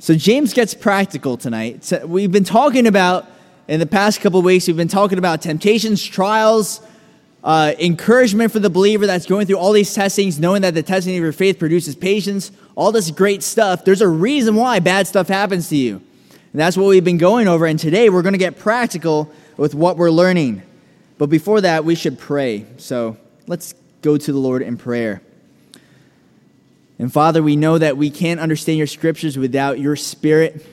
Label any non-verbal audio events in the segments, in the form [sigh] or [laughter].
So James gets practical tonight. So we've been talking about in the past couple weeks. We've been talking about temptations, trials, uh, encouragement for the believer that's going through all these testings, knowing that the testing of your faith produces patience. All this great stuff. There's a reason why bad stuff happens to you, and that's what we've been going over. And today we're going to get practical with what we're learning. But before that, we should pray. So let's go to the Lord in prayer. And Father, we know that we can't understand your scriptures without your spirit.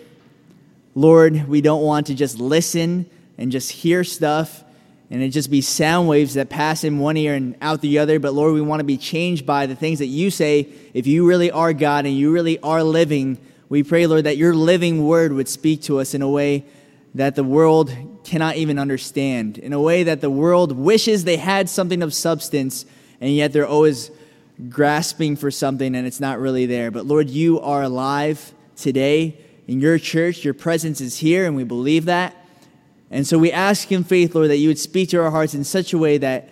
Lord, we don't want to just listen and just hear stuff and it just be sound waves that pass in one ear and out the other. But Lord, we want to be changed by the things that you say. If you really are God and you really are living, we pray, Lord, that your living word would speak to us in a way that the world cannot even understand, in a way that the world wishes they had something of substance, and yet they're always grasping for something and it's not really there. But Lord, you are alive today in your church. Your presence is here, and we believe that. And so we ask in faith, Lord, that you would speak to our hearts in such a way that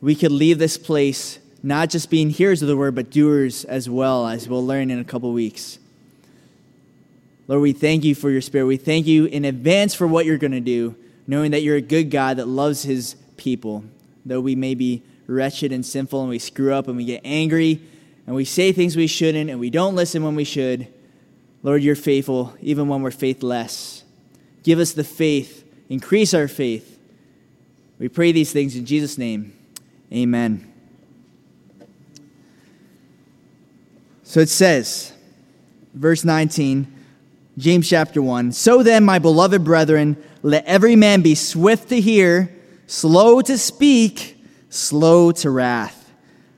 we could leave this place not just being hearers of the word, but doers as well, as we'll learn in a couple weeks. Lord, we thank you for your spirit. We thank you in advance for what you're going to do, knowing that you're a good God that loves his people, though we may be wretched and sinful and we screw up and we get angry and we say things we shouldn't and we don't listen when we should. Lord, you're faithful even when we're faithless. Give us the faith, increase our faith. We pray these things in Jesus' name. Amen. So it says, verse 19, James chapter 1 So then, my beloved brethren, let every man be swift to hear, slow to speak slow to wrath.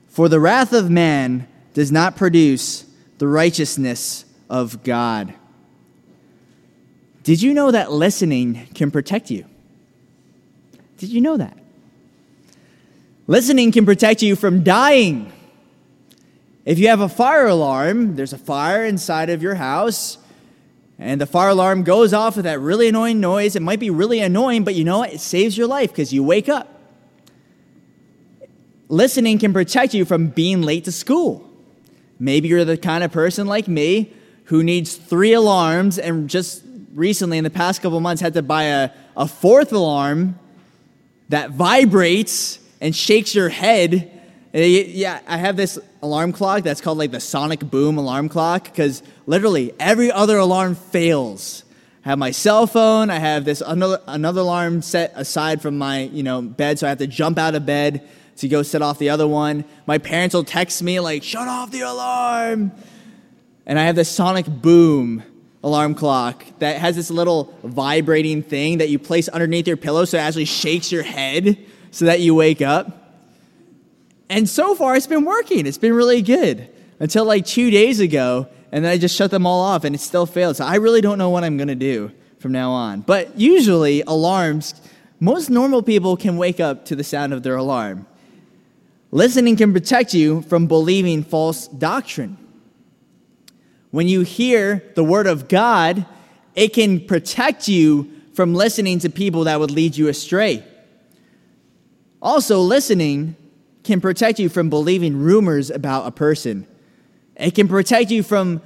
For the wrath of man does not produce the righteousness of God. Did you know that listening can protect you? Did you know that? Listening can protect you from dying. If you have a fire alarm, there's a fire inside of your house, and the fire alarm goes off with that really annoying noise. It might be really annoying, but you know what? It saves your life because you wake up listening can protect you from being late to school. Maybe you're the kind of person like me who needs three alarms and just recently, in the past couple months, had to buy a, a fourth alarm that vibrates and shakes your head. Yeah, I have this alarm clock that's called like the Sonic Boom alarm clock because literally every other alarm fails. I have my cell phone. I have this another, another alarm set aside from my you know bed, so I have to jump out of bed to go set off the other one. My parents will text me, like, shut off the alarm. And I have this sonic boom alarm clock that has this little vibrating thing that you place underneath your pillow so it actually shakes your head so that you wake up. And so far, it's been working. It's been really good until like two days ago, and then I just shut them all off and it still failed. So I really don't know what I'm going to do from now on. But usually, alarms, most normal people can wake up to the sound of their alarm. Listening can protect you from believing false doctrine. When you hear the word of God, it can protect you from listening to people that would lead you astray. Also, listening can protect you from believing rumors about a person. It can protect you from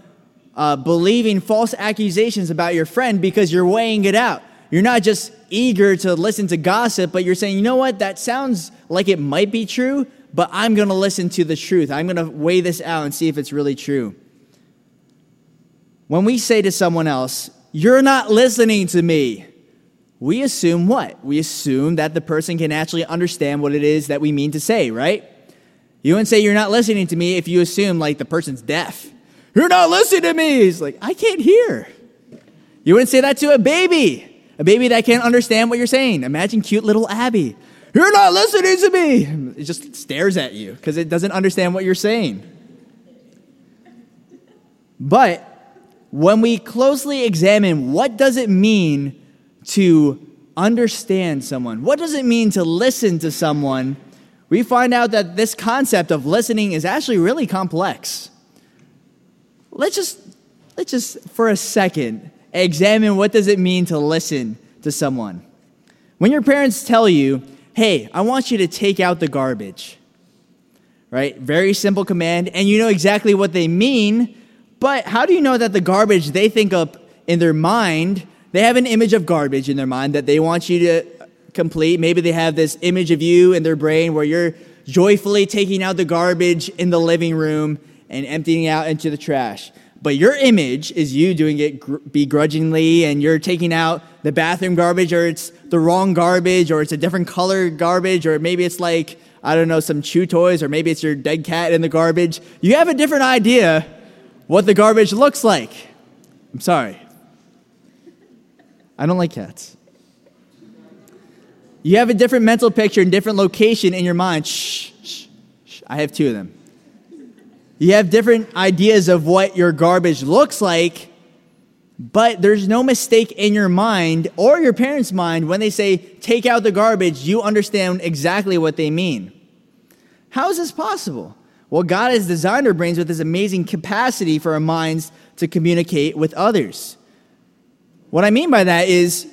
uh, believing false accusations about your friend because you're weighing it out. You're not just eager to listen to gossip, but you're saying, you know what, that sounds like it might be true, but I'm going to listen to the truth. I'm going to weigh this out and see if it's really true. When we say to someone else, You're not listening to me, we assume what? We assume that the person can actually understand what it is that we mean to say, right? You wouldn't say you're not listening to me if you assume like the person's deaf. You're not listening to me. He's like, I can't hear. You wouldn't say that to a baby, a baby that can't understand what you're saying. Imagine cute little Abby. You're not listening to me. It just stares at you because it doesn't understand what you're saying. But when we closely examine what does it mean to understand someone? What does it mean to listen to someone? We find out that this concept of listening is actually really complex. Let's just let's just for a second examine what does it mean to listen to someone. When your parents tell you, hey, I want you to take out the garbage. Right? Very simple command, and you know exactly what they mean, But how do you know that the garbage they think up in their mind, they have an image of garbage in their mind that they want you to complete? Maybe they have this image of you in their brain where you're joyfully taking out the garbage in the living room and emptying out into the trash. But your image is you doing it gr- begrudgingly and you're taking out the bathroom garbage or it's the wrong garbage or it's a different color garbage or maybe it's like, I don't know, some chew toys or maybe it's your dead cat in the garbage. You have a different idea what the garbage looks like. I'm sorry. I don't like cats. You have a different mental picture and different location in your mind. Shh, shh, shh. I have two of them. You have different ideas of what your garbage looks like, but there's no mistake in your mind or your parents' mind when they say, take out the garbage, you understand exactly what they mean. How is this possible? Well, God has designed our brains with this amazing capacity for our minds to communicate with others. What I mean by that is,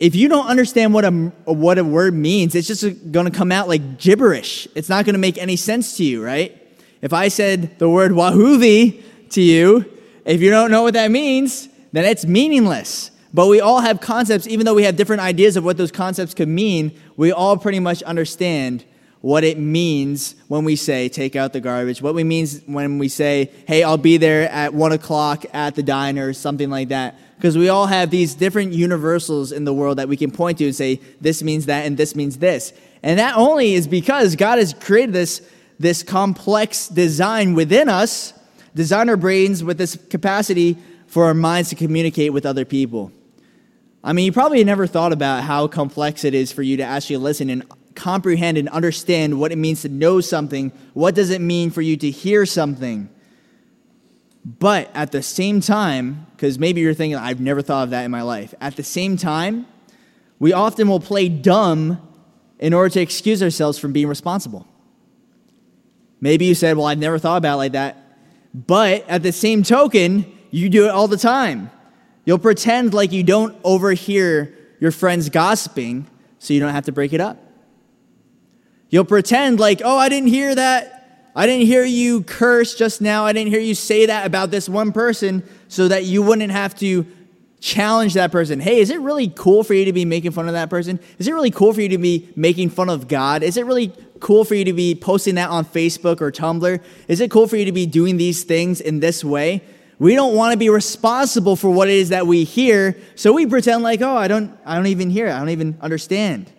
if you don't understand what a, what a word means, it's just going to come out like gibberish. It's not going to make any sense to you, right? If I said the word wahuvi to you, if you don't know what that means, then it's meaningless. But we all have concepts, even though we have different ideas of what those concepts could mean, we all pretty much understand what it means when we say take out the garbage, what we means when we say, hey, I'll be there at one o'clock at the diner, something like that. Because we all have these different universals in the world that we can point to and say, this means that and this means this. And that only is because God has created this this complex design within us, design our brains with this capacity for our minds to communicate with other people. I mean, you probably never thought about how complex it is for you to actually listen and comprehend and understand what it means to know something. What does it mean for you to hear something? But at the same time, because maybe you're thinking, I've never thought of that in my life. At the same time, we often will play dumb in order to excuse ourselves from being responsible. Maybe you said, Well, I've never thought about it like that. But at the same token, you do it all the time. You'll pretend like you don't overhear your friends gossiping so you don't have to break it up. You'll pretend like, oh, I didn't hear that. I didn't hear you curse just now. I didn't hear you say that about this one person so that you wouldn't have to challenge that person. Hey, is it really cool for you to be making fun of that person? Is it really cool for you to be making fun of God? Is it really cool for you to be posting that on Facebook or Tumblr? Is it cool for you to be doing these things in this way? We don't want to be responsible for what it is that we hear, so we pretend like, "Oh, I don't I don't even hear it. I don't even understand."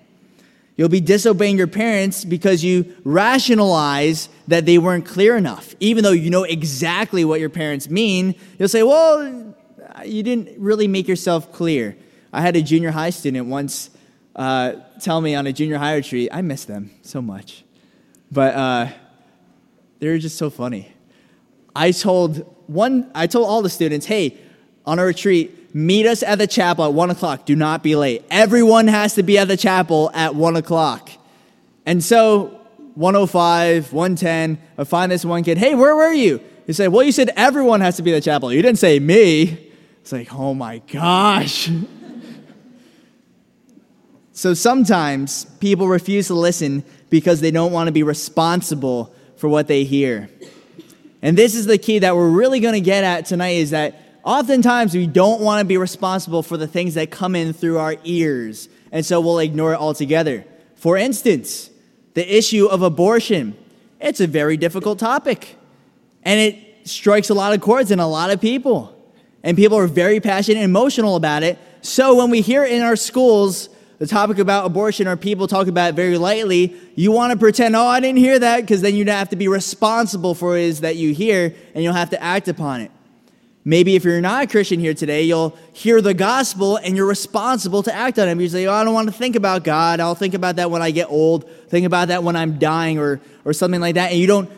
You'll be disobeying your parents because you rationalize that they weren't clear enough. Even though you know exactly what your parents mean, you'll say, "Well, you didn't really make yourself clear." I had a junior high student once uh, tell me on a junior high retreat. I miss them so much. But uh, they were just so funny. I told one, I told all the students, hey, on a retreat, meet us at the chapel at one o'clock. Do not be late. Everyone has to be at the chapel at one o'clock. And so 105, 110, I find this one kid, hey, where were you? He said, well, you said everyone has to be at the chapel. You didn't say me. It's like, oh my gosh. So sometimes people refuse to listen because they don't want to be responsible for what they hear. And this is the key that we're really going to get at tonight is that oftentimes we don't want to be responsible for the things that come in through our ears. And so we'll ignore it altogether. For instance, the issue of abortion. It's a very difficult topic. And it strikes a lot of chords in a lot of people. And people are very passionate and emotional about it. So when we hear it in our schools, the topic about abortion or people talk about it very lightly, you want to pretend, oh, I didn't hear that, because then you don't have to be responsible for it is that you hear and you'll have to act upon it. Maybe if you're not a Christian here today, you'll hear the gospel and you're responsible to act on it. You say, oh, I don't want to think about God. I'll think about that when I get old. Think about that when I'm dying or, or something like that. And you don't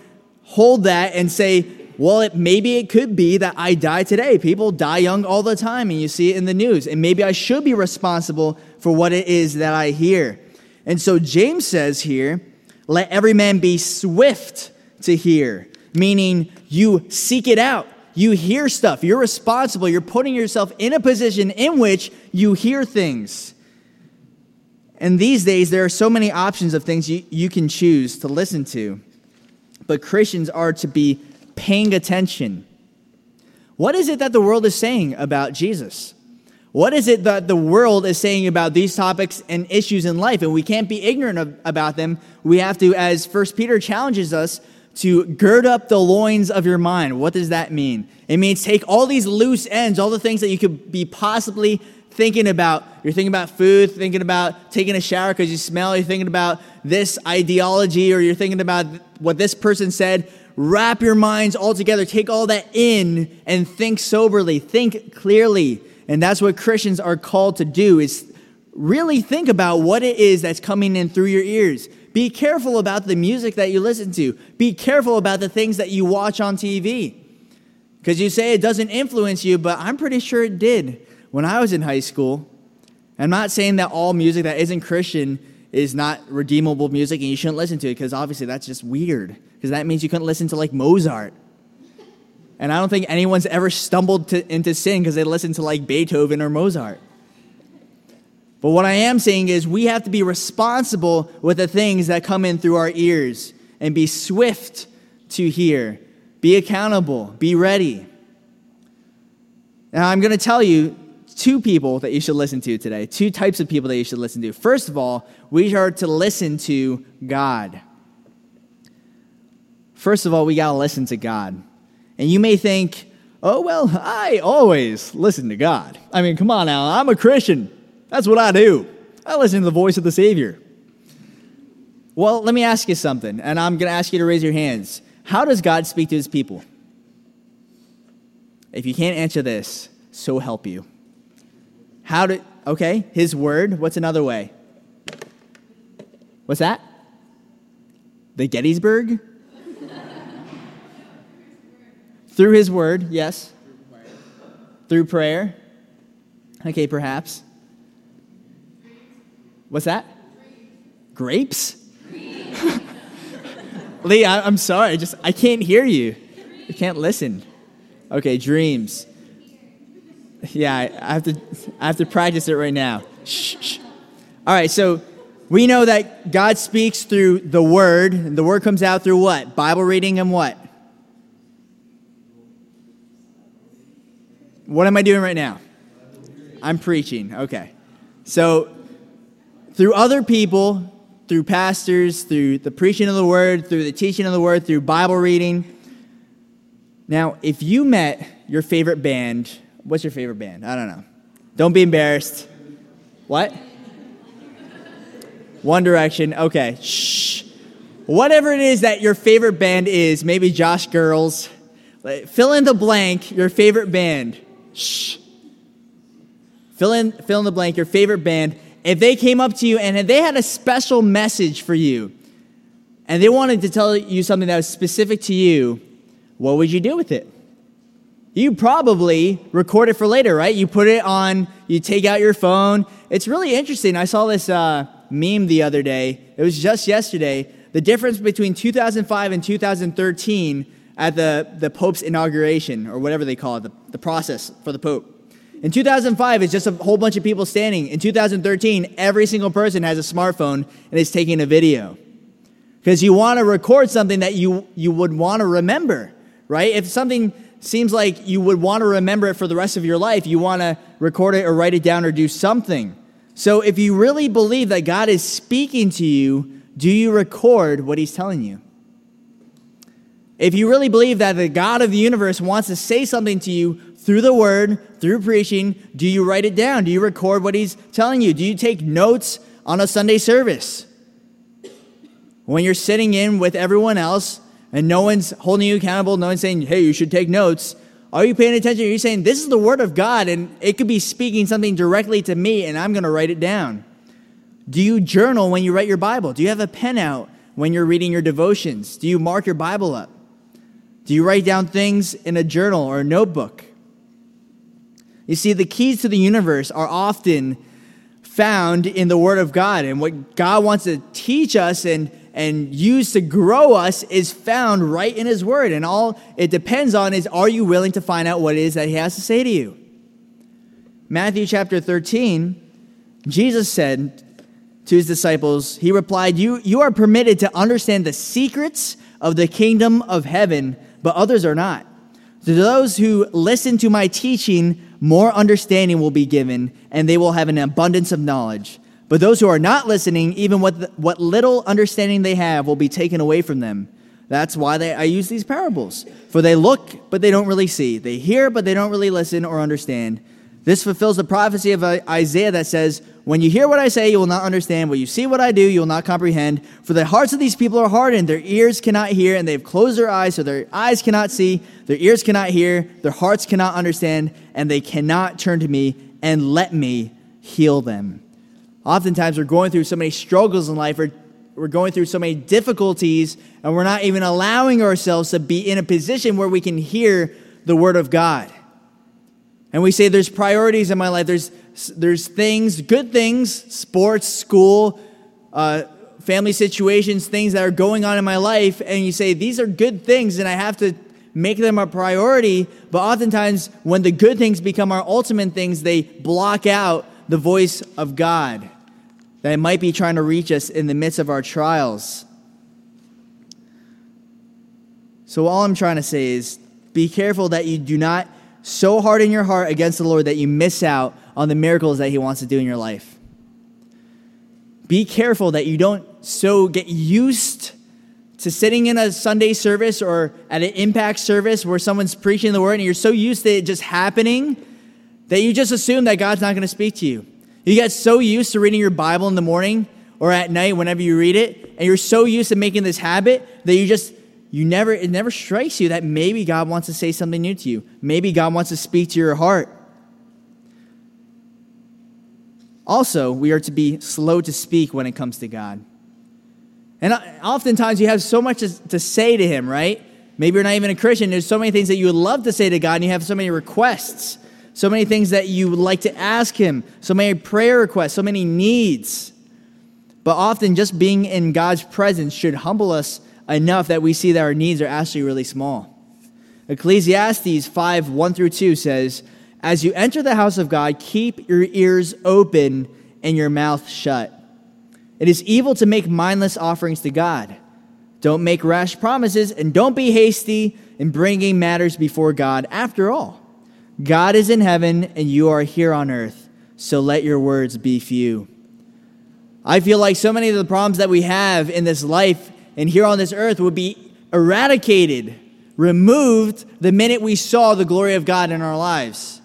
hold that and say, well, it, maybe it could be that I die today. People die young all the time, and you see it in the news. And maybe I should be responsible for what it is that I hear. And so James says here, let every man be swift to hear, meaning you seek it out. You hear stuff. You're responsible. You're putting yourself in a position in which you hear things. And these days, there are so many options of things you, you can choose to listen to. But Christians are to be paying attention. What is it that the world is saying about Jesus? What is it that the world is saying about these topics and issues in life? And we can't be ignorant of, about them. We have to, as First Peter challenges us, to gird up the loins of your mind. What does that mean? It means take all these loose ends, all the things that you could be possibly thinking about. You're thinking about food, thinking about taking a shower because you smell, you're thinking about this ideology, or you're thinking about what this person said. Wrap your minds all together. Take all that in and think soberly, think clearly. And that's what Christians are called to do is really think about what it is that's coming in through your ears. Be careful about the music that you listen to. Be careful about the things that you watch on TV. Because you say it doesn't influence you, but I'm pretty sure it did when I was in high school. I'm not saying that all music that isn't Christian is not redeemable music and you shouldn't listen to it, because obviously that's just weird. Because that means you couldn't listen to like Mozart. And I don't think anyone's ever stumbled to, into sin because they listened to like Beethoven or Mozart. But what I am saying is we have to be responsible with the things that come in through our ears and be swift to hear. Be accountable. Be ready. Now, I'm going to tell you two people that you should listen to today, two types of people that you should listen to. First of all, we are to listen to God. First of all, we got to listen to God. And you may think, oh, well, I always listen to God. I mean, come on now, I'm a Christian. That's what I do. I listen to the voice of the Savior. Well, let me ask you something, and I'm going to ask you to raise your hands. How does God speak to his people? If you can't answer this, so help you. How did, okay, his word. What's another way? What's that? The Gettysburg? Through his word, yes. Through prayer. Okay, perhaps. What's that? Grapes? [laughs] Lee, I, am sorry. I just I can't hear you. I can't listen. Okay, dreams. Yeah, I, have to I have to practice it right now. Shh, shh. All right, so we know that God speaks through the word, and the word comes out through what? Bible reading and what? What am I doing right now? I'm preaching. Okay. So through other people, through pastors, through the preaching of the word, through the teaching of the word, through Bible reading. Now, if you met your favorite band, what's your favorite band? I don't know. Don't be embarrassed. What? One Direction. Okay. Shh. Whatever it is that your favorite band is, maybe Josh Girls. Fill in the blank, your favorite band. Shh. Fill in, fill in the blank, your favorite band if they came up to you and they had a special message for you and they wanted to tell you something that was specific to you, what would you do with it? You probably record it for later, right? You put it on, you take out your phone. It's really interesting. I saw this uh, meme the other day. It was just yesterday. The difference between 2005 and 2013 at the, the Pope's inauguration, or whatever they call it, the, the process for the Pope. In 2005, it's just a whole bunch of people standing. In 2013, every single person has a smartphone and is taking a video. Because you want to record something that you, you would want to remember, right? If something seems like you would want to remember it for the rest of your life, you want to record it or write it down or do something. So if you really believe that God is speaking to you, do you record what he's telling you? If you really believe that the God of the universe wants to say something to you through the word, through preaching, do you write it down? Do you record what he's telling you? Do you take notes on a Sunday service? When you're sitting in with everyone else and no one's holding you accountable, no one's saying, hey, you should take notes, are you paying attention? Are you saying, this is the word of God and it could be speaking something directly to me and I'm going to write it down? Do you journal when you write your Bible? Do you have a pen out when you're reading your devotions? Do you mark your Bible up? Do you write down things in a journal or a notebook? You see, the keys to the universe are often found in the Word of God. And what God wants to teach us and, and used to grow us is found right in His Word. And all it depends on is are you willing to find out what it is that He has to say to you? Matthew chapter 13, Jesus said to His disciples, He replied, You, you are permitted to understand the secrets of the kingdom of heaven, but others are not. To those who listen to my teaching, more understanding will be given, and they will have an abundance of knowledge. But those who are not listening, even what, what little understanding they have, will be taken away from them. That's why they, I use these parables. For they look, but they don't really see. They hear, but they don't really listen or understand. This fulfills the prophecy of uh, Isaiah that says, When you hear what I say, you will not understand. When you see what I do, you will not comprehend. For the hearts of these people are hardened. Their ears cannot hear, and they've closed their eyes, so their eyes cannot see, their ears cannot hear, their hearts cannot understand, and they cannot turn to me and let me heal them. Oftentimes, we're going through so many struggles in life, or we're going through so many difficulties, and we're not even allowing ourselves to be in a position where we can hear the Word of God. And we say there's priorities in my life. There's, there's things, good things, sports, school, uh, family situations, things that are going on in my life. And you say, these are good things, and I have to make them a priority. But oftentimes, when the good things become our ultimate things, they block out the voice of God that might be trying to reach us in the midst of our trials. So, all I'm trying to say is be careful that you do not so hard in your heart against the Lord that you miss out on the miracles that He wants to do in your life. Be careful that you don't so get used to sitting in a Sunday service or at an impact service where someone's preaching the word and you're so used to it just happening that you just assume that God's not going to speak to you. You get so used to reading your Bible in the morning or at night whenever you read it, and you're so used to making this habit that you just you never it never strikes you that maybe God wants to say something new to you. Maybe God wants to speak to your heart. Also, we are to be slow to speak when it comes to God. And oftentimes you have so much to say to him, right? Maybe you're not even a Christian. There's so many things that you would love to say to God, and you have so many requests, so many things that you would like to ask him, so many prayer requests, so many needs. But often just being in God's presence should humble us enough that we see that our needs are actually really small. Ecclesiastes 5 1 through 2 says, As you enter the house of God, keep your ears open and your mouth shut. It is evil to make mindless offerings to God. Don't make rash promises and don't be hasty in bringing matters before God. After all, God is in heaven and you are here on earth, so let your words be few. I feel like so many of the problems that we have in this life and here on this earth would be eradicated, removed the minute we saw the glory of God in our lives.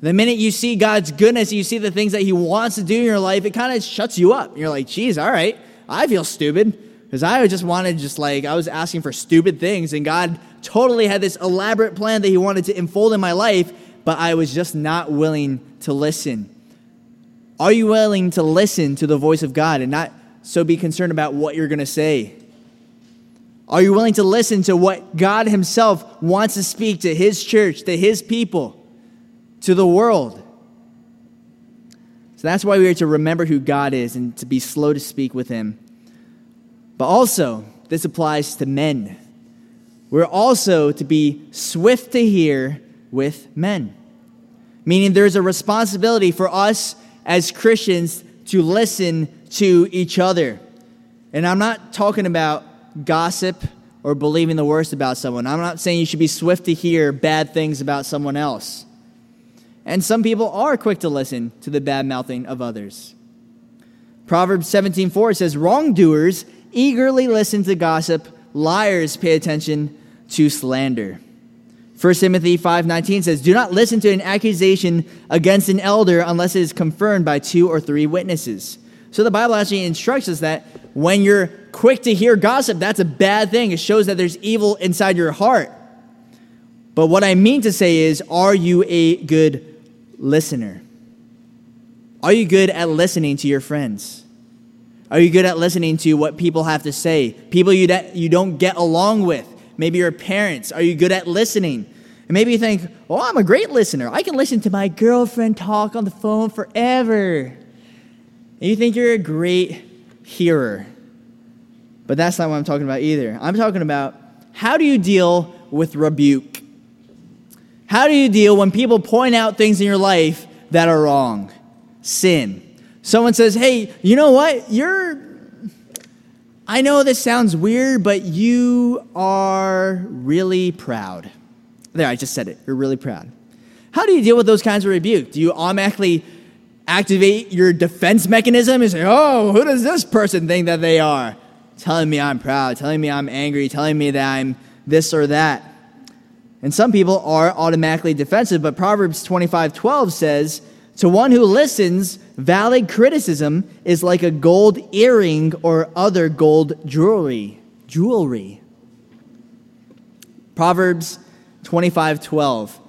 The minute you see God's goodness, you see the things that He wants to do in your life, it kind of shuts you up. You're like, geez, all right, I feel stupid. Because I just wanted, just like, I was asking for stupid things, and God totally had this elaborate plan that He wanted to unfold in my life, but I was just not willing to listen. Are you willing to listen to the voice of God and not so be concerned about what you're going to say. Are you willing to listen to what God Himself wants to speak to His church, to His people, to the world? So that's why we are to remember who God is and to be slow to speak with Him. But also, this applies to men. We're also to be swift to hear with men, meaning there's a responsibility for us as Christians to listen to each other. And I'm not talking about gossip or believing the worst about someone. I'm not saying you should be swift to hear bad things about someone else. And some people are quick to listen to the bad mouthing of others. Proverbs 17:4 says, "Wrongdoers eagerly listen to gossip; liars pay attention to slander." 1 Timothy 5:19 says, "Do not listen to an accusation against an elder unless it is confirmed by two or three witnesses." So the Bible actually instructs us that when you're quick to hear gossip, that's a bad thing. It shows that there's evil inside your heart. But what I mean to say is, are you a good listener? Are you good at listening to your friends? Are you good at listening to what people have to say? People you, that you don't get along with? Maybe your parents. Are you good at listening? And maybe you think, oh, I'm a great listener. I can listen to my girlfriend talk on the phone forever and you think you're a great hearer. But that's not what I'm talking about either. I'm talking about how do you deal with rebuke? How do you deal when people point out things in your life that are wrong? Sin. Someone says, hey, you know what? You're, I know this sounds weird, but you are really proud. There, I just said it. You're really proud. How do you deal with those kinds of rebuke? Do you automatically activate your defense mechanism and say, oh, who does this person think that they are? Telling me I'm proud, telling me I'm angry, telling me that I'm this or that. And some people are automatically defensive, but Proverbs 25 12 says, To one who listens, valid criticism is like a gold earring or other gold jewelry. Jewelry. Proverbs 25 12.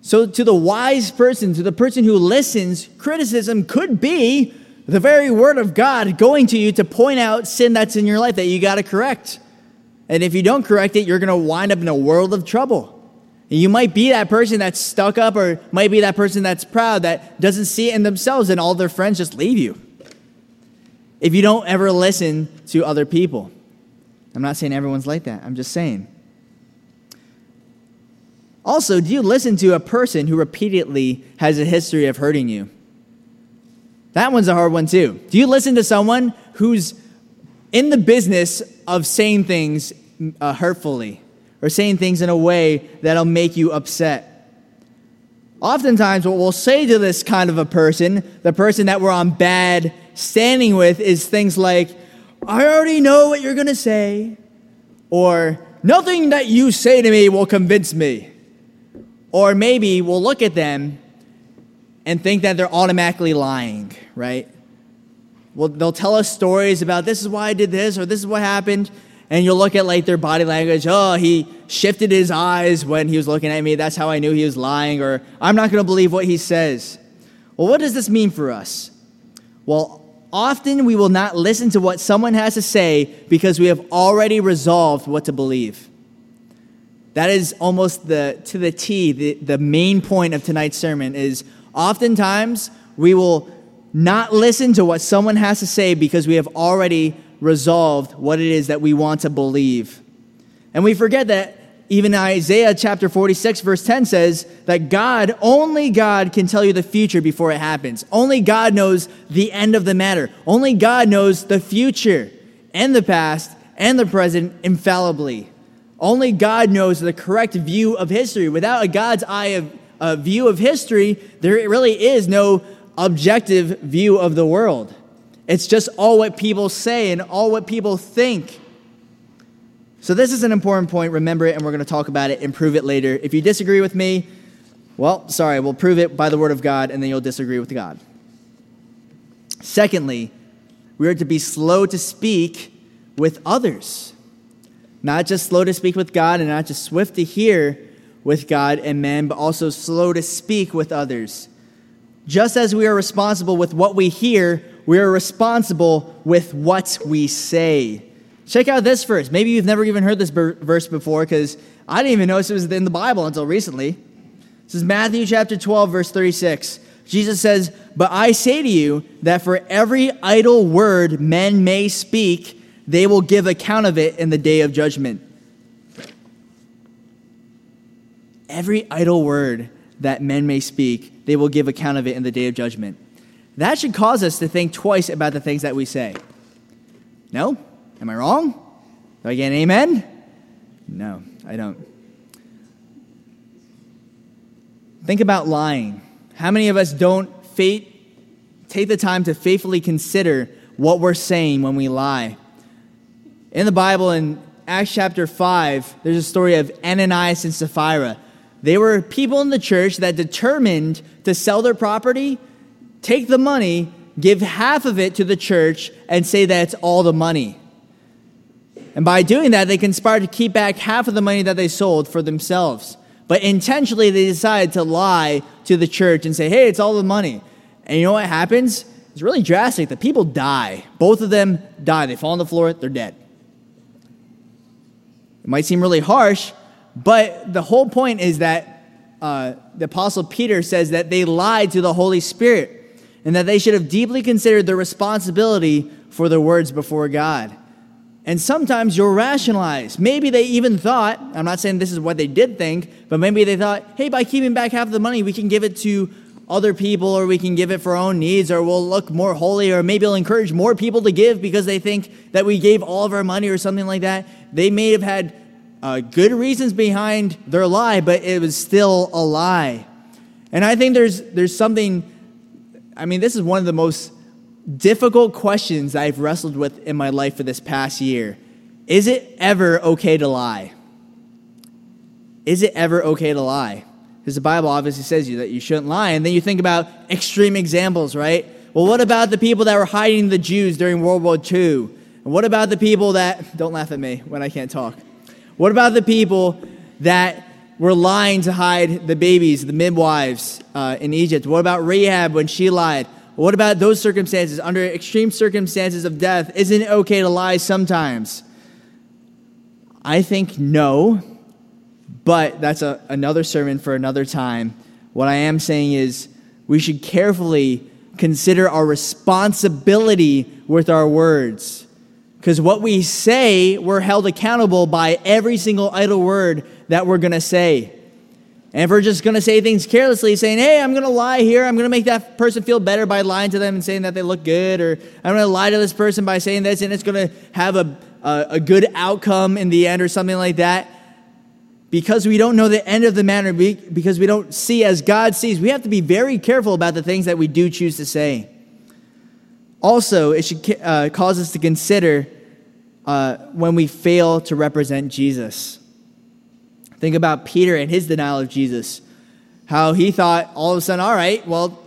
So, to the wise person, to the person who listens, criticism could be the very word of God going to you to point out sin that's in your life that you got to correct. And if you don't correct it, you're going to wind up in a world of trouble. You might be that person that's stuck up, or might be that person that's proud that doesn't see it in themselves, and all their friends just leave you. If you don't ever listen to other people, I'm not saying everyone's like that, I'm just saying. Also, do you listen to a person who repeatedly has a history of hurting you? That one's a hard one, too. Do you listen to someone who's in the business of saying things uh, hurtfully or saying things in a way that'll make you upset? Oftentimes, what we'll say to this kind of a person, the person that we're on bad standing with, is things like, I already know what you're going to say, or nothing that you say to me will convince me. Or maybe we'll look at them and think that they're automatically lying, right? Well, they'll tell us stories about this is why I did this or this is what happened. And you'll look at like their body language. Oh, he shifted his eyes when he was looking at me. That's how I knew he was lying. Or I'm not going to believe what he says. Well, what does this mean for us? Well, often we will not listen to what someone has to say because we have already resolved what to believe. That is almost the to the T, the, the main point of tonight's sermon is oftentimes we will not listen to what someone has to say because we have already resolved what it is that we want to believe. And we forget that even Isaiah chapter 46, verse 10 says that God, only God, can tell you the future before it happens. Only God knows the end of the matter. Only God knows the future and the past and the present infallibly. Only God knows the correct view of history. Without a God's eye of a view of history, there really is no objective view of the world. It's just all what people say and all what people think. So, this is an important point. Remember it, and we're going to talk about it and prove it later. If you disagree with me, well, sorry, we'll prove it by the word of God, and then you'll disagree with God. Secondly, we are to be slow to speak with others. Not just slow to speak with God and not just swift to hear with God and men, but also slow to speak with others. Just as we are responsible with what we hear, we are responsible with what we say. Check out this verse. Maybe you've never even heard this verse before because I didn't even notice it was in the Bible until recently. This is Matthew chapter 12, verse 36. Jesus says, But I say to you that for every idle word men may speak, they will give account of it in the day of judgment. Every idle word that men may speak, they will give account of it in the day of judgment. That should cause us to think twice about the things that we say. No? Am I wrong? Do I get an amen? No, I don't. Think about lying. How many of us don't take the time to faithfully consider what we're saying when we lie? In the Bible, in Acts chapter 5, there's a story of Ananias and Sapphira. They were people in the church that determined to sell their property, take the money, give half of it to the church, and say that it's all the money. And by doing that, they conspired to keep back half of the money that they sold for themselves. But intentionally, they decided to lie to the church and say, hey, it's all the money. And you know what happens? It's really drastic. The people die. Both of them die. They fall on the floor, they're dead. It might seem really harsh, but the whole point is that uh, the Apostle Peter says that they lied to the Holy Spirit and that they should have deeply considered their responsibility for their words before God. And sometimes you'll rationalize. Maybe they even thought, I'm not saying this is what they did think, but maybe they thought, hey, by keeping back half of the money, we can give it to other people or we can give it for our own needs or we'll look more holy or maybe it'll encourage more people to give because they think that we gave all of our money or something like that. They may have had uh, good reasons behind their lie, but it was still a lie. And I think there's, there's something, I mean, this is one of the most difficult questions I've wrestled with in my life for this past year. Is it ever okay to lie? Is it ever okay to lie? Because the Bible obviously says you that you shouldn't lie. And then you think about extreme examples, right? Well, what about the people that were hiding the Jews during World War II? And what about the people that, don't laugh at me when I can't talk. What about the people that were lying to hide the babies, the midwives uh, in Egypt? What about Rahab when she lied? What about those circumstances? Under extreme circumstances of death, isn't it okay to lie sometimes? I think no, but that's a, another sermon for another time. What I am saying is we should carefully consider our responsibility with our words. Because what we say, we're held accountable by every single idle word that we're going to say. And if we're just going to say things carelessly, saying, hey, I'm going to lie here, I'm going to make that person feel better by lying to them and saying that they look good, or I'm going to lie to this person by saying this, and it's going to have a, a, a good outcome in the end, or something like that. Because we don't know the end of the matter, because we don't see as God sees, we have to be very careful about the things that we do choose to say. Also, it should uh, cause us to consider uh, when we fail to represent Jesus. Think about Peter and his denial of Jesus. How he thought all of a sudden, all right, well,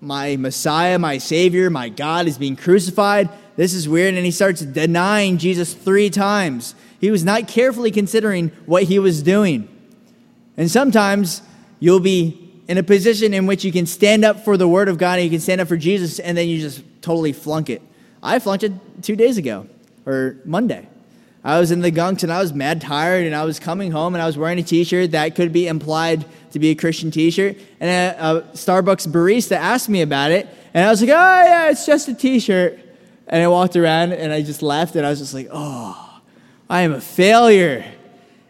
my Messiah, my Savior, my God is being crucified. This is weird. And he starts denying Jesus three times. He was not carefully considering what he was doing. And sometimes you'll be in a position in which you can stand up for the Word of God and you can stand up for Jesus, and then you just totally flunk it. I flunked it two days ago or Monday. I was in the gunks and I was mad tired and I was coming home and I was wearing a t-shirt that could be implied to be a Christian t-shirt. And a, a Starbucks barista asked me about it and I was like, oh yeah, it's just a t-shirt. And I walked around and I just left and I was just like, oh, I am a failure.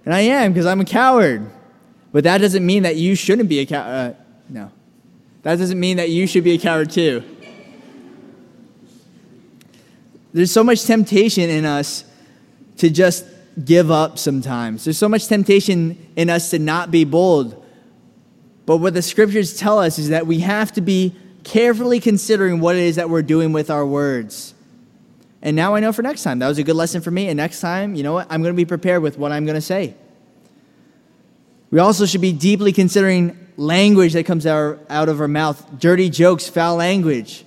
And I am because I'm a coward. But that doesn't mean that you shouldn't be a coward. Uh, no. That doesn't mean that you should be a coward too. There's so much temptation in us to just give up sometimes. There's so much temptation in us to not be bold. But what the scriptures tell us is that we have to be carefully considering what it is that we're doing with our words. And now I know for next time. That was a good lesson for me. And next time, you know what? I'm going to be prepared with what I'm going to say. We also should be deeply considering language that comes out of our mouth dirty jokes, foul language.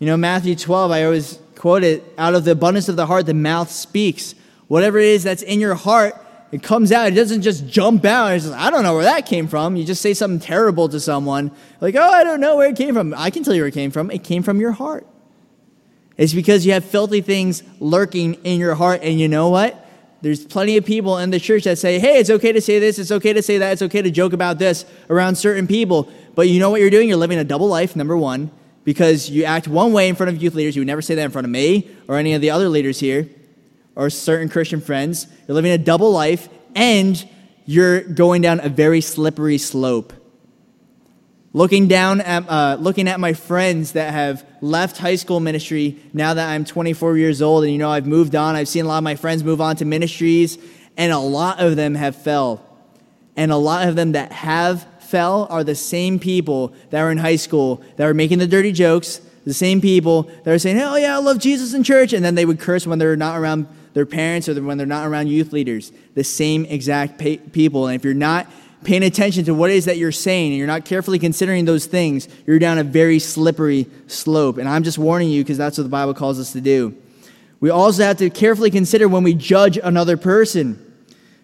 You know, Matthew 12, I always quote it out of the abundance of the heart, the mouth speaks. Whatever it is that's in your heart, it comes out. It doesn't just jump out. It's just, I don't know where that came from. You just say something terrible to someone, like, oh, I don't know where it came from. I can tell you where it came from. It came from your heart. It's because you have filthy things lurking in your heart. And you know what? There's plenty of people in the church that say, hey, it's okay to say this, it's okay to say that, it's okay to joke about this around certain people. But you know what you're doing? You're living a double life, number one because you act one way in front of youth leaders. You would never say that in front of me or any of the other leaders here or certain Christian friends. You're living a double life and you're going down a very slippery slope. Looking down at, uh, looking at my friends that have left high school ministry now that I'm 24 years old, and you know I've moved on. I've seen a lot of my friends move on to ministries, and a lot of them have fell, and a lot of them that have fell are the same people that were in high school that were making the dirty jokes, the same people that were saying, oh, yeah, I love Jesus in church. And then they would curse when they're not around their parents or when they're not around youth leaders. The same exact people. And if you're not paying attention to what it is that you're saying and you're not carefully considering those things, you're down a very slippery slope. And I'm just warning you because that's what the Bible calls us to do. We also have to carefully consider when we judge another person.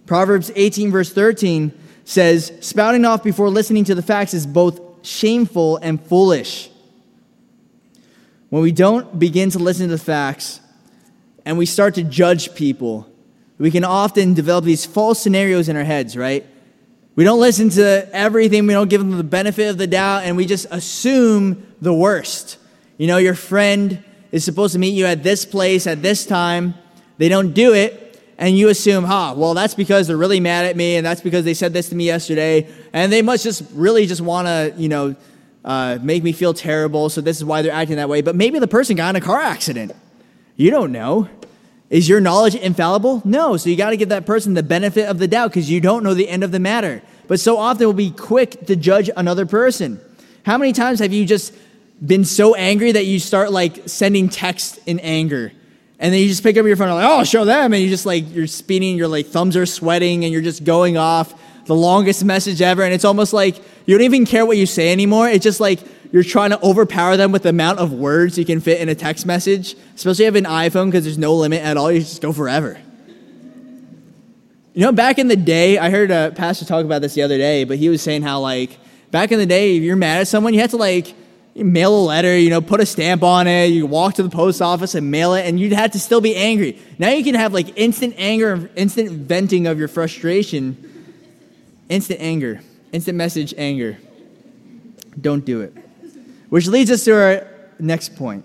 Proverbs 18, verse 13 says, spouting off before listening to the facts is both shameful and foolish. When we don't begin to listen to the facts and we start to judge people, we can often develop these false scenarios in our heads, right? We don't listen to everything, we don't give them the benefit of the doubt, and we just assume the worst. You know, your friend is supposed to meet you at this place at this time, they don't do it, and you assume, huh, well, that's because they're really mad at me, and that's because they said this to me yesterday, and they must just really just want to, you know, uh, make me feel terrible, so this is why they're acting that way. But maybe the person got in a car accident. You don't know. Is your knowledge infallible? No. So you got to give that person the benefit of the doubt because you don't know the end of the matter. But so often we'll be quick to judge another person. How many times have you just been so angry that you start like sending text in anger? And then you just pick up your phone and like, oh, show them. And you just like, you're speeding, your like thumbs are sweating and you're just going off the longest message ever. And it's almost like you don't even care what you say anymore. It's just like you're trying to overpower them with the amount of words you can fit in a text message, especially if you have an iPhone because there's no limit at all. You just go forever. You know, back in the day, I heard a pastor talk about this the other day, but he was saying how, like, back in the day, if you're mad at someone, you had to, like, mail a letter, you know, put a stamp on it, you walk to the post office and mail it, and you'd have to still be angry. Now you can have, like, instant anger, instant venting of your frustration, instant anger, instant message anger. Don't do it. Which leads us to our next point.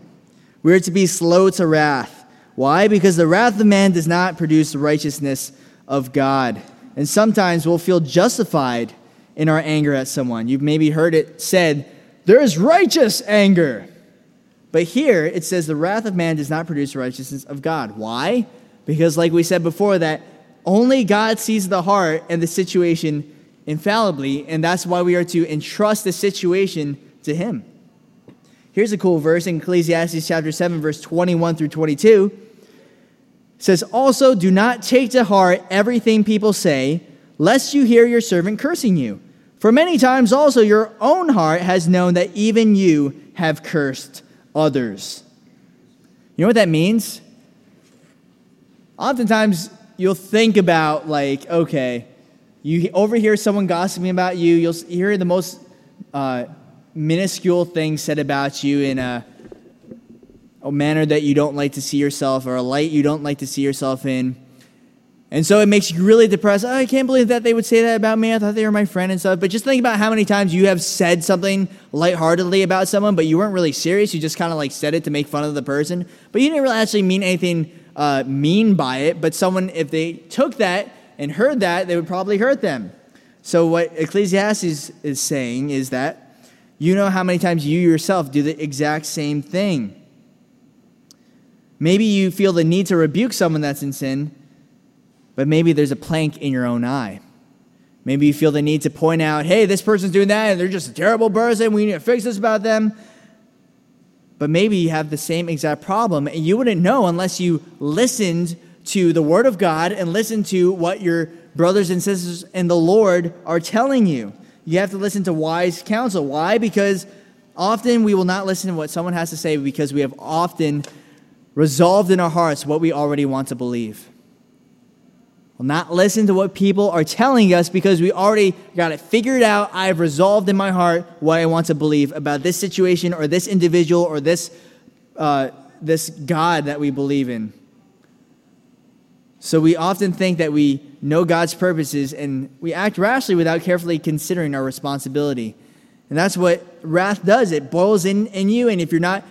We are to be slow to wrath. Why? Because the wrath of man does not produce the righteousness of God. And sometimes we'll feel justified in our anger at someone. You've maybe heard it said, there is righteous anger. But here it says, the wrath of man does not produce the righteousness of God. Why? Because, like we said before, that only God sees the heart and the situation infallibly, and that's why we are to entrust the situation to Him. Here's a cool verse in Ecclesiastes chapter 7, verse 21 through 22. It says, Also, do not take to heart everything people say, lest you hear your servant cursing you. For many times also your own heart has known that even you have cursed others. You know what that means? Oftentimes you'll think about, like, okay, you overhear someone gossiping about you, you'll hear the most. Uh, minuscule things said about you in a, a manner that you don't like to see yourself or a light you don't like to see yourself in. And so it makes you really depressed. Oh, I can't believe that they would say that about me. I thought they were my friend and stuff. But just think about how many times you have said something lightheartedly about someone, but you weren't really serious. You just kind of like said it to make fun of the person. But you didn't really actually mean anything uh, mean by it. But someone, if they took that and heard that, they would probably hurt them. So what Ecclesiastes is saying is that you know how many times you yourself do the exact same thing. Maybe you feel the need to rebuke someone that's in sin, but maybe there's a plank in your own eye. Maybe you feel the need to point out, hey, this person's doing that and they're just a terrible person. We need to fix this about them. But maybe you have the same exact problem and you wouldn't know unless you listened to the Word of God and listened to what your brothers and sisters in the Lord are telling you. You have to listen to wise counsel. Why? Because often we will not listen to what someone has to say because we have often resolved in our hearts what we already want to believe. We'll not listen to what people are telling us because we already got it figured out. I have resolved in my heart what I want to believe about this situation or this individual or this, uh, this God that we believe in. So we often think that we know God's purposes and we act rashly without carefully considering our responsibility. And that's what wrath does. It boils in, in you, and if you're not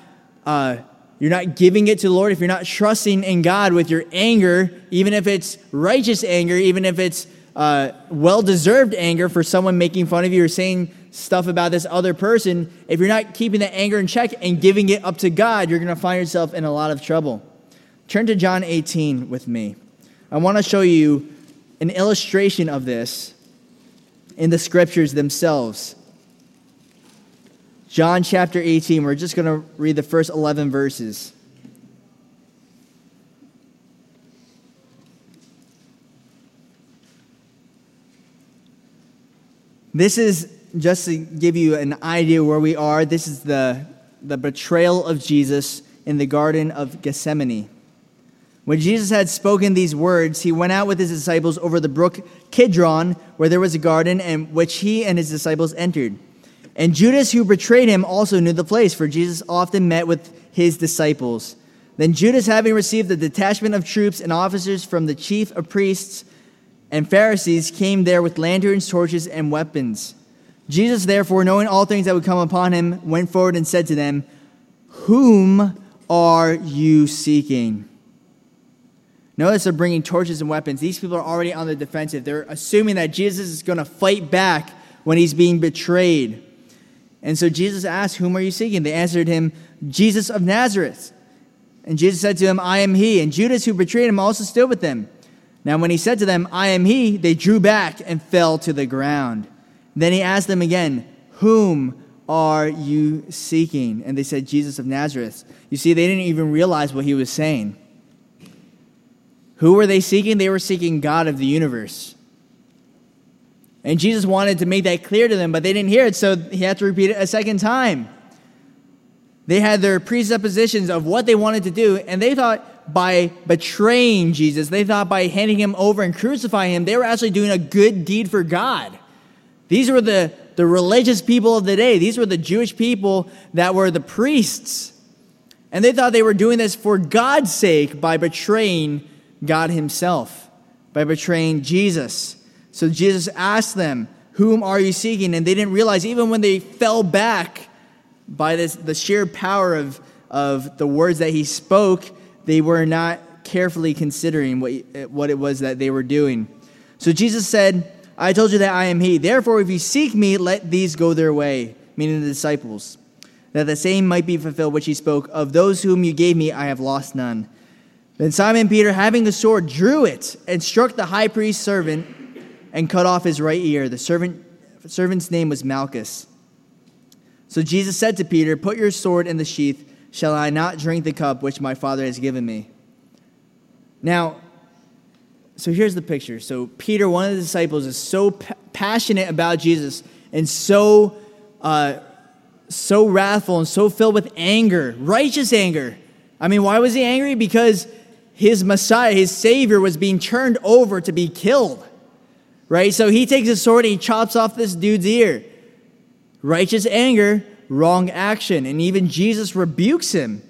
uh, you're not giving it to the Lord, if you're not trusting in God with your anger, even if it's righteous anger, even if it's uh, well deserved anger for someone making fun of you or saying stuff about this other person, if you're not keeping that anger in check and giving it up to God, you're going to find yourself in a lot of trouble. Turn to John 18 with me. I want to show you an illustration of this in the scriptures themselves. John chapter 18, we're just going to read the first 11 verses. This is just to give you an idea where we are. This is the, the betrayal of Jesus in the Garden of Gethsemane. When Jesus had spoken these words, he went out with his disciples over the brook Kidron, where there was a garden, and which he and his disciples entered. And Judas, who betrayed him, also knew the place, for Jesus often met with his disciples. Then Judas, having received a detachment of troops and officers from the chief of priests and Pharisees, came there with lanterns, torches, and weapons. Jesus, therefore, knowing all things that would come upon him, went forward and said to them, Whom are you seeking? Notice they're bringing torches and weapons. These people are already on the defensive. They're assuming that Jesus is going to fight back when he's being betrayed. And so Jesus asked, Whom are you seeking? They answered him, Jesus of Nazareth. And Jesus said to him, I am he. And Judas, who betrayed him, also stood with them. Now, when he said to them, I am he, they drew back and fell to the ground. Then he asked them again, Whom are you seeking? And they said, Jesus of Nazareth. You see, they didn't even realize what he was saying. Who were they seeking? They were seeking God of the universe. And Jesus wanted to make that clear to them, but they didn't hear it, so he had to repeat it a second time. They had their presuppositions of what they wanted to do, and they thought by betraying Jesus, they thought by handing him over and crucifying him, they were actually doing a good deed for God. These were the, the religious people of the day, these were the Jewish people that were the priests. And they thought they were doing this for God's sake by betraying God Himself, by betraying Jesus. So Jesus asked them, Whom are you seeking? And they didn't realize, even when they fell back, by this, the sheer power of, of the words that he spoke, they were not carefully considering what, what it was that they were doing. So Jesus said, I told you that I am he. Therefore, if you seek me, let these go their way, meaning the disciples, that the same might be fulfilled which he spoke, Of those whom you gave me, I have lost none. Then Simon Peter, having the sword, drew it and struck the high priest's servant and cut off his right ear. The servant, servant's name was Malchus. So Jesus said to Peter, Put your sword in the sheath. Shall I not drink the cup which my Father has given me? Now, so here's the picture. So Peter, one of the disciples, is so passionate about Jesus and so uh, so wrathful and so filled with anger, righteous anger. I mean, why was he angry? Because his Messiah, his Savior, was being turned over to be killed. Right? So he takes a sword and he chops off this dude's ear. Righteous anger, wrong action. And even Jesus rebukes him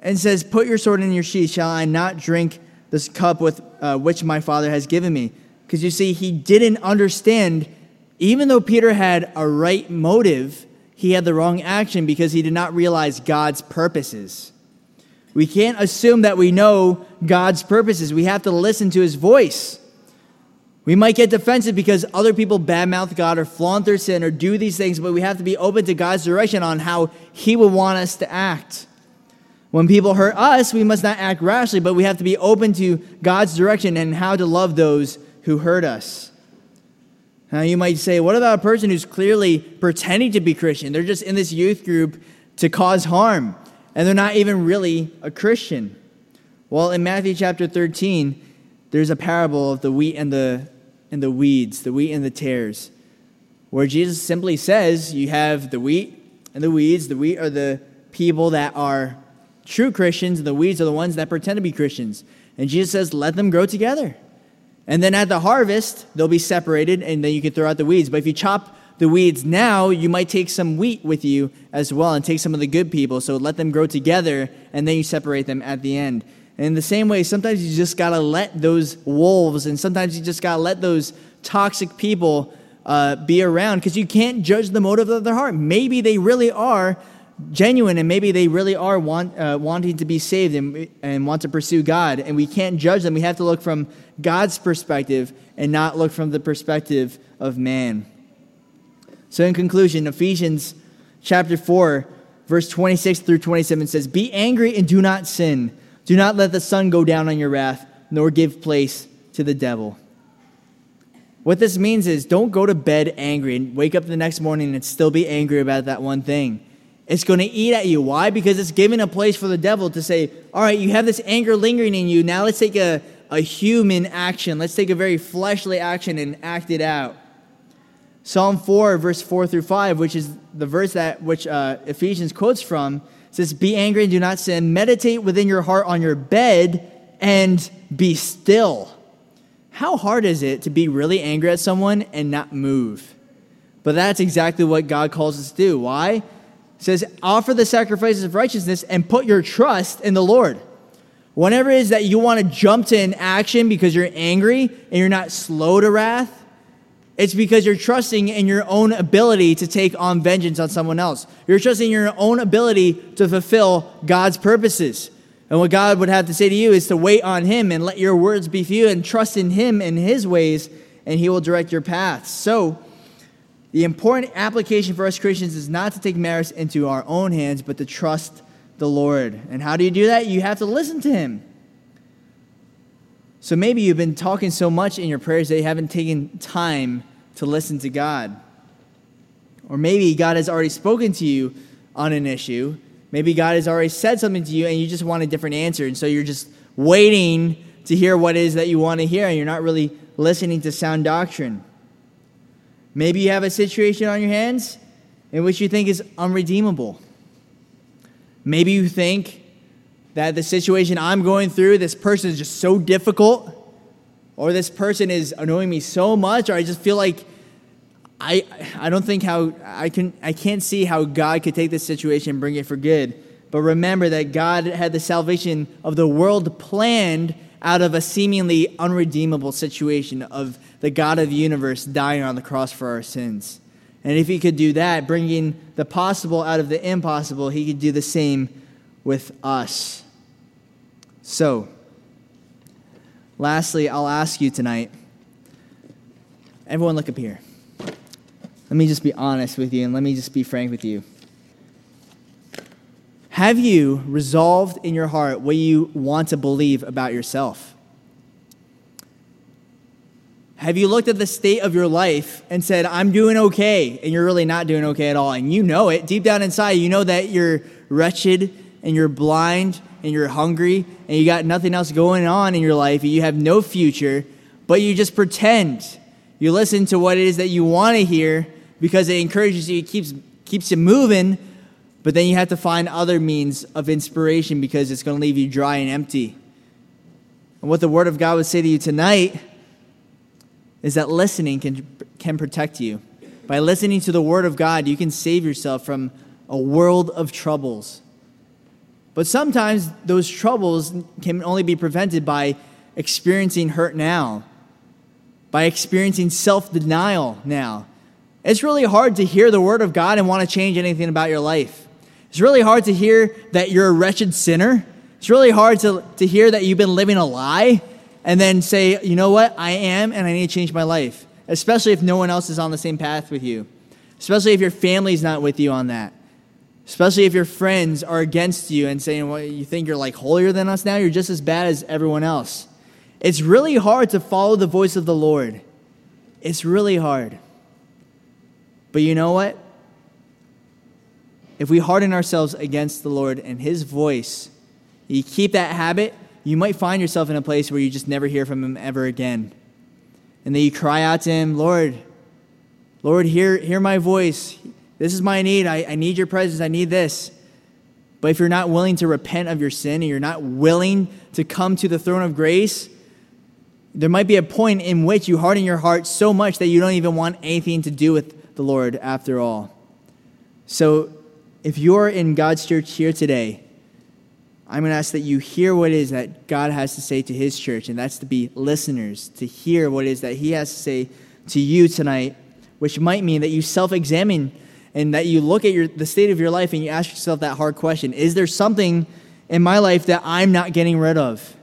and says, Put your sword in your sheath. Shall I not drink this cup with uh, which my Father has given me? Because you see, he didn't understand, even though Peter had a right motive, he had the wrong action because he did not realize God's purposes. We can't assume that we know God's purposes. We have to listen to his voice. We might get defensive because other people badmouth God or flaunt their sin or do these things, but we have to be open to God's direction on how He would want us to act. When people hurt us, we must not act rashly, but we have to be open to God's direction and how to love those who hurt us. Now, you might say, what about a person who's clearly pretending to be Christian? They're just in this youth group to cause harm, and they're not even really a Christian. Well, in Matthew chapter 13, there's a parable of the wheat and the and the weeds, the wheat and the tares, where Jesus simply says you have the wheat and the weeds. The wheat are the people that are true Christians, and the weeds are the ones that pretend to be Christians. And Jesus says, let them grow together. And then at the harvest, they'll be separated, and then you can throw out the weeds. But if you chop the weeds now, you might take some wheat with you as well and take some of the good people. So let them grow together, and then you separate them at the end. And in the same way, sometimes you just got to let those wolves and sometimes you just got to let those toxic people uh, be around because you can't judge the motive of their heart. Maybe they really are genuine and maybe they really are want, uh, wanting to be saved and, and want to pursue God. And we can't judge them. We have to look from God's perspective and not look from the perspective of man. So, in conclusion, Ephesians chapter 4, verse 26 through 27 says, Be angry and do not sin. Do not let the sun go down on your wrath, nor give place to the devil. What this means is don't go to bed angry and wake up the next morning and still be angry about that one thing. It's going to eat at you. Why? Because it's giving a place for the devil to say, all right, you have this anger lingering in you. Now let's take a, a human action. Let's take a very fleshly action and act it out. Psalm 4, verse 4 through 5, which is the verse that which uh, Ephesians quotes from, says, Be angry and do not sin. Meditate within your heart on your bed and be still. How hard is it to be really angry at someone and not move? But that's exactly what God calls us to do. Why? He says, Offer the sacrifices of righteousness and put your trust in the Lord. Whenever it is that you want to jump to an action because you're angry and you're not slow to wrath, it's because you're trusting in your own ability to take on vengeance on someone else. You're trusting your own ability to fulfill God's purposes. And what God would have to say to you is to wait on Him and let your words be few and trust in Him and His ways, and He will direct your paths. So, the important application for us Christians is not to take matters into our own hands, but to trust the Lord. And how do you do that? You have to listen to Him. So maybe you've been talking so much in your prayers that you haven't taken time to listen to God. Or maybe God has already spoken to you on an issue. Maybe God has already said something to you and you just want a different answer. And so you're just waiting to hear what it is that you want to hear and you're not really listening to sound doctrine. Maybe you have a situation on your hands in which you think is unredeemable. Maybe you think that the situation I'm going through, this person is just so difficult, or this person is annoying me so much, or I just feel like I, I don't think how I can I can't see how God could take this situation and bring it for good. But remember that God had the salvation of the world planned out of a seemingly unredeemable situation of the God of the universe dying on the cross for our sins. And if he could do that, bringing the possible out of the impossible, he could do the same with us. So, lastly, I'll ask you tonight everyone, look up here. Let me just be honest with you and let me just be frank with you. Have you resolved in your heart what you want to believe about yourself? Have you looked at the state of your life and said, I'm doing okay, and you're really not doing okay at all? And you know it. Deep down inside, you know that you're wretched and you're blind and you're hungry and you got nothing else going on in your life and you have no future, but you just pretend. You listen to what it is that you want to hear because it encourages you, it keeps, keeps you moving, but then you have to find other means of inspiration because it's going to leave you dry and empty. And what the Word of God would say to you tonight is that listening can, can protect you. By listening to the Word of God, you can save yourself from a world of troubles. But sometimes those troubles can only be prevented by experiencing hurt now, by experiencing self denial now. It's really hard to hear the word of God and want to change anything about your life. It's really hard to hear that you're a wretched sinner. It's really hard to, to hear that you've been living a lie and then say, you know what, I am and I need to change my life, especially if no one else is on the same path with you, especially if your family's not with you on that. Especially if your friends are against you and saying, well, you think you're like holier than us now? You're just as bad as everyone else. It's really hard to follow the voice of the Lord. It's really hard. But you know what? If we harden ourselves against the Lord and His voice, you keep that habit, you might find yourself in a place where you just never hear from Him ever again. And then you cry out to Him, Lord, Lord, hear, hear my voice. This is my need. I, I need your presence. I need this. But if you're not willing to repent of your sin and you're not willing to come to the throne of grace, there might be a point in which you harden your heart so much that you don't even want anything to do with the Lord after all. So if you're in God's church here today, I'm going to ask that you hear what it is that God has to say to his church, and that's to be listeners, to hear what it is that he has to say to you tonight, which might mean that you self examine and that you look at your, the state of your life and you ask yourself that hard question Is there something in my life that I'm not getting rid of?